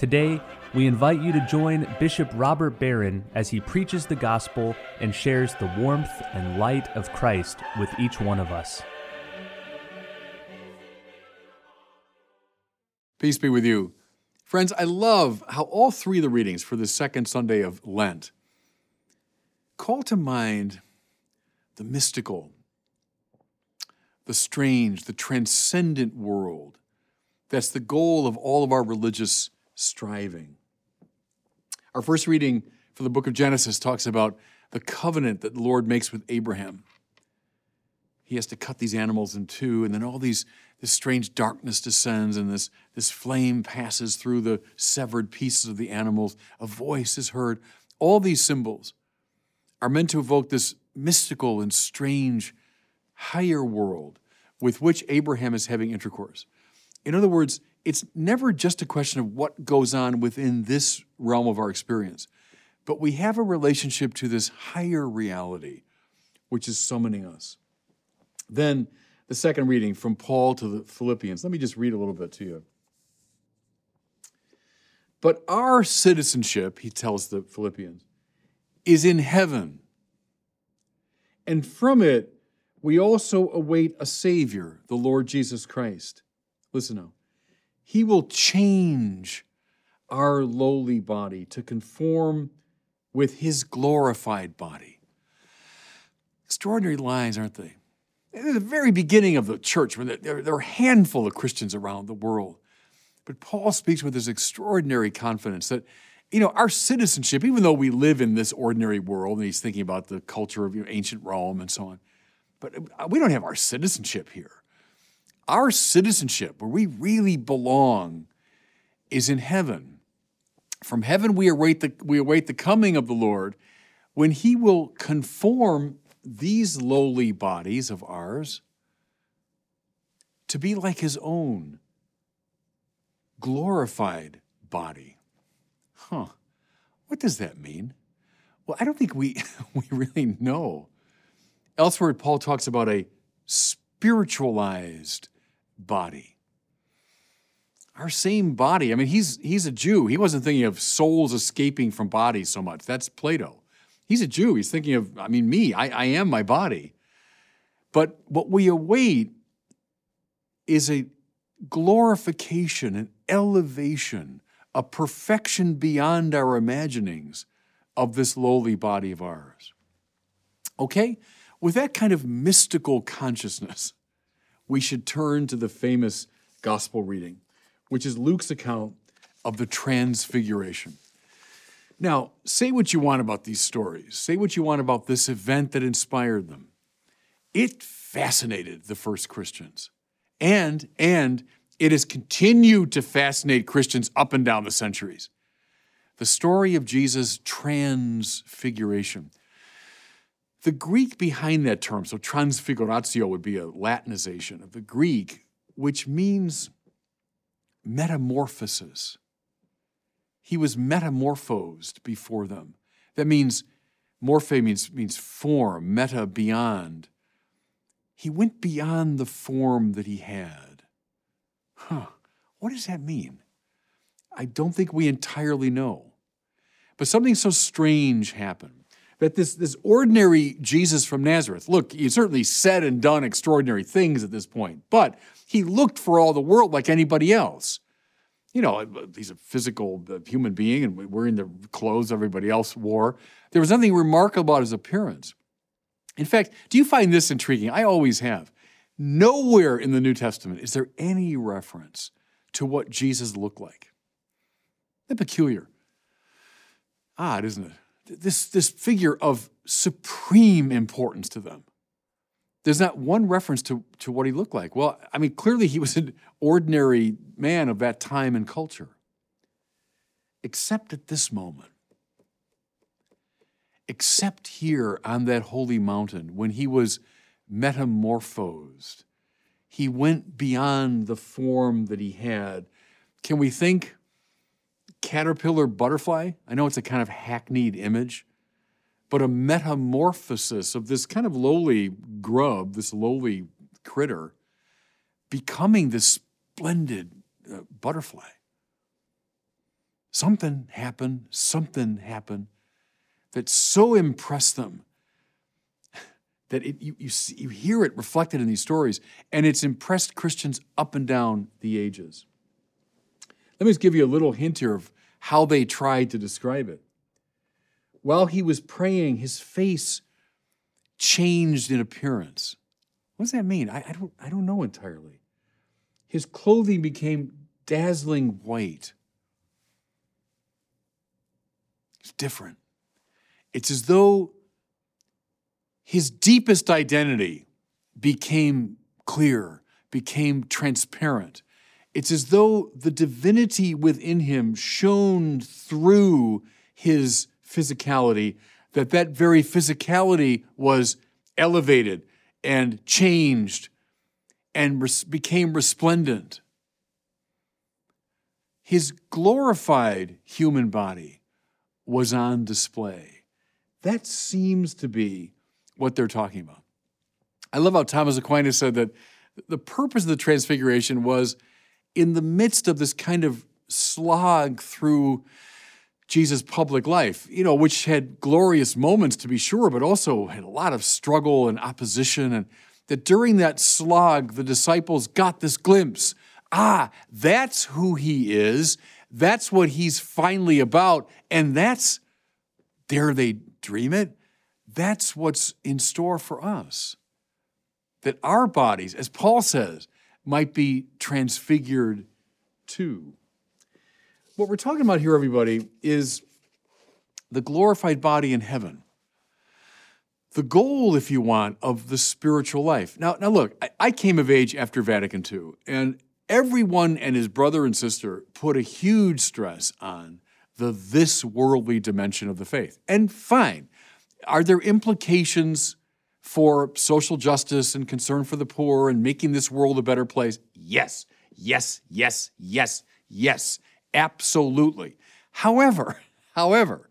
Today, we invite you to join Bishop Robert Barron as he preaches the gospel and shares the warmth and light of Christ with each one of us. Peace be with you. Friends, I love how all three of the readings for the second Sunday of Lent call to mind the mystical, the strange, the transcendent world. That's the goal of all of our religious striving. Our first reading for the book of Genesis talks about the covenant that the Lord makes with Abraham. He has to cut these animals in two, and then all these this strange darkness descends, and this, this flame passes through the severed pieces of the animals. A voice is heard. All these symbols are meant to evoke this mystical and strange higher world with which Abraham is having intercourse. In other words, it's never just a question of what goes on within this realm of our experience, but we have a relationship to this higher reality, which is summoning us. Then the second reading from Paul to the Philippians. Let me just read a little bit to you. But our citizenship, he tells the Philippians, is in heaven. And from it, we also await a Savior, the Lord Jesus Christ. Listen now. He will change our lowly body to conform with his glorified body. Extraordinary lines, aren't they? At the very beginning of the church, when there, are a handful of Christians around the world. But Paul speaks with this extraordinary confidence that, you know, our citizenship, even though we live in this ordinary world, and he's thinking about the culture of you know, ancient Rome and so on, but we don't have our citizenship here. Our citizenship, where we really belong, is in heaven. From heaven we await the, we await the coming of the Lord when he will conform these lowly bodies of ours to be like his own glorified body. Huh. What does that mean? Well, I don't think we, we really know. Elsewhere, Paul talks about a spiritualized body. Our same body. I mean, he's, he's a Jew. He wasn't thinking of souls escaping from bodies so much. That's Plato. He's a Jew. He's thinking of, I mean, me. I, I am my body. But what we await is a glorification, an elevation, a perfection beyond our imaginings of this lowly body of ours. Okay? With that kind of mystical consciousness, we should turn to the famous gospel reading, which is Luke's account of the transfiguration. Now, say what you want about these stories. Say what you want about this event that inspired them. It fascinated the first Christians. And and it has continued to fascinate Christians up and down the centuries. The story of Jesus' transfiguration. The Greek behind that term, so transfiguratio would be a Latinization of the Greek, which means metamorphosis. He was metamorphosed before them. That means, morphe means, means form, meta, beyond. He went beyond the form that he had. Huh, what does that mean? I don't think we entirely know. But something so strange happened that this, this ordinary Jesus from Nazareth, look, he certainly said and done extraordinary things at this point, but he looked for all the world like anybody else. You know, he's a physical uh, human being and wearing the clothes everybody else wore. There was nothing remarkable about his appearance. In fact, do you find this intriguing? I always have. Nowhere in the New Testament is there any reference to what Jesus looked like. That peculiar. Odd, isn't it? This, this figure of supreme importance to them. There's not one reference to, to what he looked like. Well, I mean, clearly he was an ordinary man of that time and culture. Except at this moment. except here on that holy mountain when he was metamorphosed. He went beyond the form that he had. Can we think caterpillar butterfly? I know it's a kind of hackneyed image, but a metamorphosis of this kind of lowly grub, this lowly critter, becoming this splendid uh, butterfly. Something happened, something happened that so impressed them that it, you, you, see, you hear it reflected in these stories, and it's impressed Christians up and down the ages. Let me just give you a little hint here of how they tried to describe it. While he was praying, his face changed in appearance. What does that mean? I, I, don't, I don't know entirely. His clothing became dazzling white. It's different. It's as though his deepest identity became clear, became transparent. It's as though the divinity within him shone through his physicality, that that very physicality was elevated and changed and res- became resplendent. His glorified human body was on display. That seems to be what they're talking about. I love how Thomas Aquinas said that the purpose of the transfiguration was in the midst of this kind of slog through Jesus' public life, you know, which had glorious moments to be sure, but also had a lot of struggle and opposition. And that during that slog, the disciples got this glimpse ah, that's who he is. That's what he's finally about. And that's, dare they dream it? That's what's in store for us. That our bodies, as Paul says, might be transfigured too. What we're talking about here, everybody, is the glorified body in heaven. The goal, if you want, of the spiritual life. Now, now look, I, I came of age after Vatican II, and everyone and his brother and sister put a huge stress on the this worldly dimension of the faith. And fine, are there implications for social justice and concern for the poor and making this world a better place? Yes, yes, yes, yes, yes, absolutely. However, however,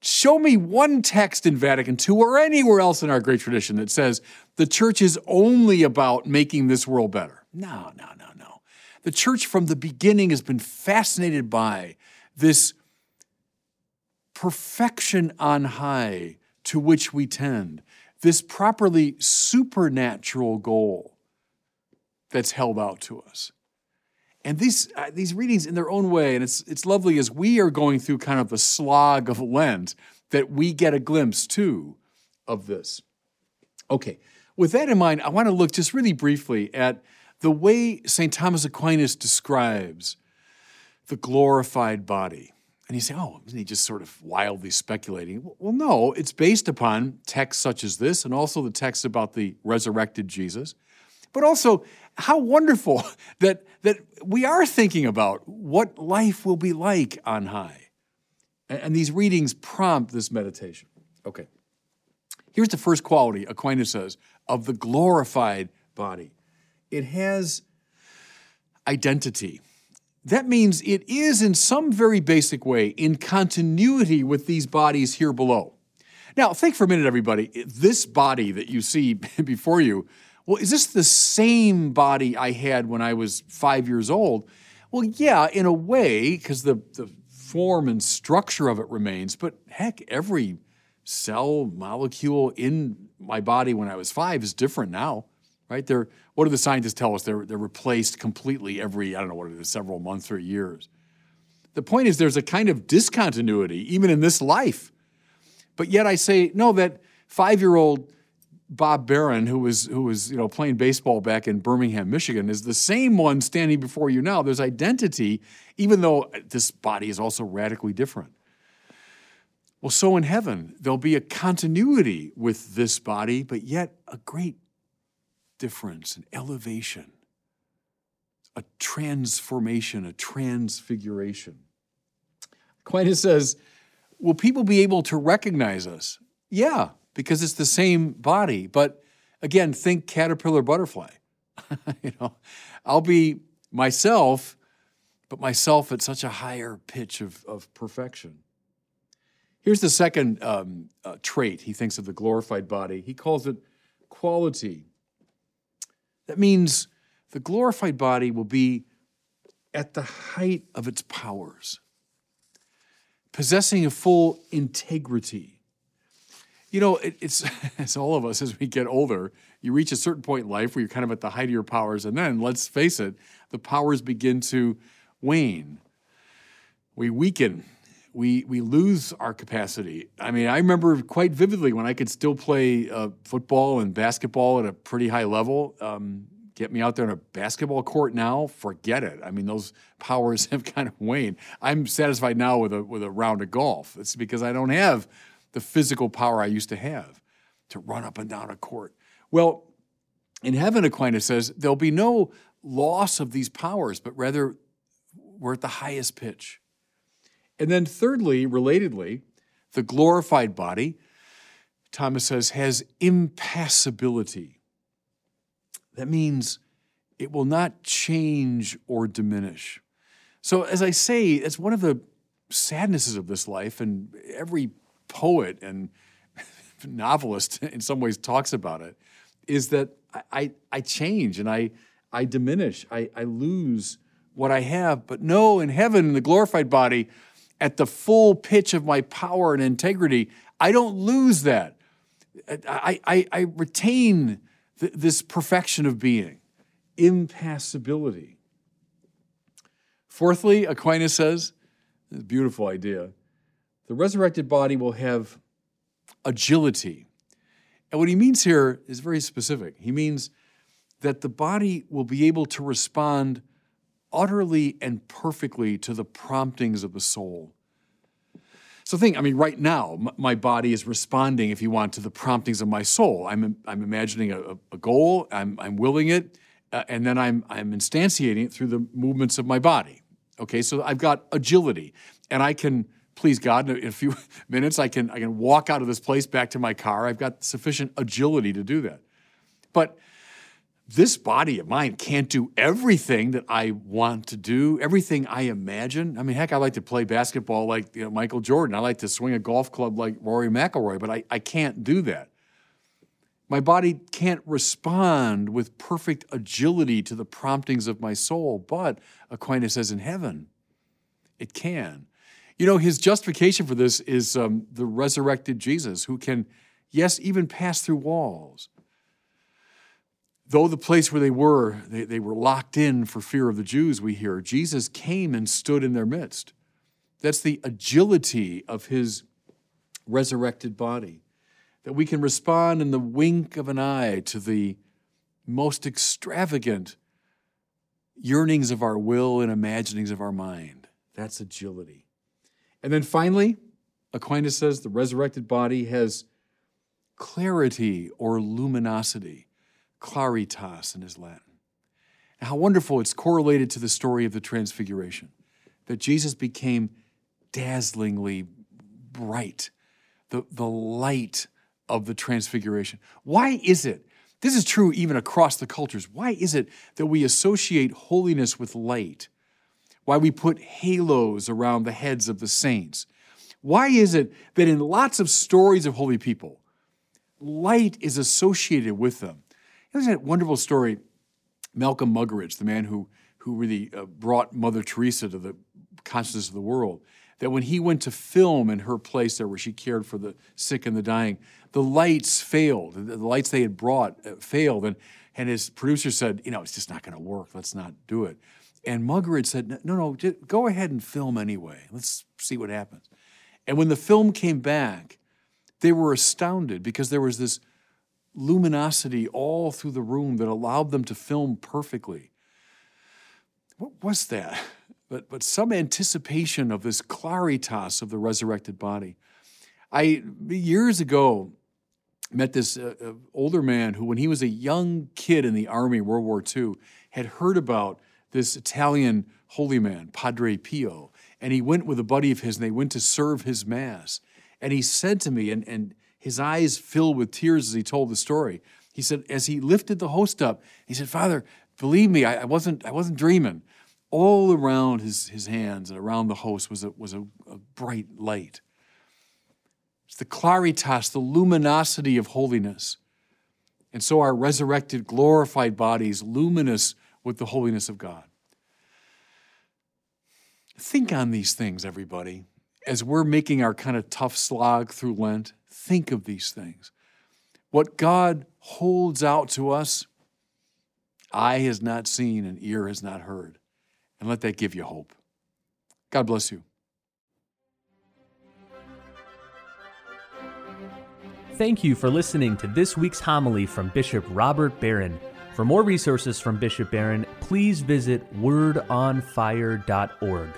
show me one text in Vatican II or anywhere else in our great tradition that says the church is only about making this world better. No, no, no, no. The church from the beginning has been fascinated by this perfection on high to which we tend, this properly supernatural goal that's held out to us. And these, uh, these readings, in their own way, and it's, it's lovely as we are going through kind of the slog of Lent, that we get a glimpse too of this. Okay, with that in mind, I want to look just really briefly at the way St. Thomas Aquinas describes the glorified body. And you say, oh, isn't he just sort of wildly speculating? Well, no, it's based upon texts such as this and also the texts about the resurrected Jesus. But also, how wonderful that, that we are thinking about what life will be like on high. And, and these readings prompt this meditation. Okay. Here's the first quality, Aquinas says, of the glorified body it has identity that means it is in some very basic way in continuity with these bodies here below. Now, think for a minute, everybody. This body that you see before you, well, is this the same body I had when I was five years old? Well, yeah, in a way, because the, the form and structure of it remains, but heck, every cell, molecule in my body when I was five is different now right? They're, what do the scientists tell us? They're, they're replaced completely every, I don't know what it is, several months or years. The point is, there's a kind of discontinuity, even in this life. But yet I say, no, that five year old Bob Barron, who was, who was you know, playing baseball back in Birmingham, Michigan, is the same one standing before you now. There's identity, even though this body is also radically different. Well, so in heaven, there'll be a continuity with this body, but yet a great difference, an elevation, a transformation, a transfiguration. Aquinas says, will people be able to recognize us? Yeah, because it's the same body. But again, think caterpillar butterfly. you know, I'll be myself, but myself at such a higher pitch of, of perfection. Here's the second um, uh, trait he thinks of the glorified body. He calls it quality. That means the glorified body will be at the height of its powers, possessing a full integrity. You know, it, it's as all of us as we get older, you reach a certain point in life where you're kind of at the height of your powers, and then let's face it, the powers begin to wane. We weaken we we lose our capacity. I mean, I remember quite vividly when I could still play uh, football and basketball at a pretty high level. Um, get me out there on a basketball court now, forget it. I mean, those powers have kind of waned. I'm satisfied now with a with a round of golf. It's because I don't have the physical power I used to have to run up and down a court. Well, in heaven, Aquinas says there'll be no loss of these powers, but rather we're at the highest pitch. And then, thirdly, relatedly, the glorified body, Thomas says, has impassibility. That means it will not change or diminish. So, as I say, it's one of the sadnesses of this life, and every poet and novelist in some ways talks about it, is that I, I change and I, I diminish, I, I lose what I have. But no, in heaven, in the glorified body, at the full pitch of my power and integrity, I don't lose that. I, I, I retain th- this perfection of being, impassibility. Fourthly, Aquinas says, a beautiful idea, the resurrected body will have agility. And what he means here is very specific. He means that the body will be able to respond utterly and perfectly to the promptings of the soul. So think, I mean, right now, my body is responding, if you want, to the promptings of my soul. I'm, I'm imagining a, a goal, I'm, I'm willing it, uh, and then I'm, I'm instantiating it through the movements of my body. Okay, so I've got agility, and I can, please God, in a few minutes, I can, I can walk out of this place back to my car. I've got sufficient agility to do that. But this body of mine can't do everything that I want to do, everything I imagine. I mean, heck, I like to play basketball like you know, Michael Jordan. I like to swing a golf club like Rory McIlroy, but I, I can't do that. My body can't respond with perfect agility to the promptings of my soul, but Aquinas says in heaven, it can. You know, his justification for this is um, the resurrected Jesus who can, yes, even pass through walls though the place where they were, they, they were locked in for fear of the Jews, we hear, Jesus came and stood in their midst. That's the agility of his resurrected body, that we can respond in the wink of an eye to the most extravagant yearnings of our will and imaginings of our mind. That's agility. And then finally, Aquinas says the resurrected body has clarity or luminosity claritas in his Latin. And how wonderful it's correlated to the story of the Transfiguration, that Jesus became dazzlingly bright, the, the light of the Transfiguration. Why is it? This is true even across the cultures. Why is it that we associate holiness with light? Why we put halos around the heads of the saints? Why is it that in lots of stories of holy people, light is associated with them? There's a wonderful story. Malcolm Muggeridge, the man who, who really uh, brought Mother Teresa to the consciousness of the world, that when he went to film in her place there where she cared for the sick and the dying, the lights failed. The lights they had brought uh, failed. And, and his producer said, you know, it's just not going to work. Let's not do it. And Muggeridge said, no, no, go ahead and film anyway. Let's see what happens. And when the film came back, they were astounded because there was this luminosity all through the room that allowed them to film perfectly. What was that? But, but some anticipation of this claritas of the resurrected body. I, years ago, met this uh, uh, older man who, when he was a young kid in the army, World War II, had heard about this Italian holy man, Padre Pio, and he went with a buddy of his, and they went to serve his mass. And he said to me, and, and his eyes filled with tears as he told the story. He said, as he lifted the host up, he said, Father, believe me, I, I wasn't, I wasn't dreaming. All around his, his hands and around the host was a, was a, a bright light. It's the claritas, the luminosity of holiness. And so our resurrected, glorified bodies, luminous with the holiness of God. Think on these things, everybody. As we're making our kind of tough slog through Lent, think of these things. What God holds out to us, eye has not seen and ear has not heard. And let that give you hope. God bless you. Thank you for listening to this week's homily from Bishop Robert Barron. For more resources from Bishop Barron, please visit wordonfire.org.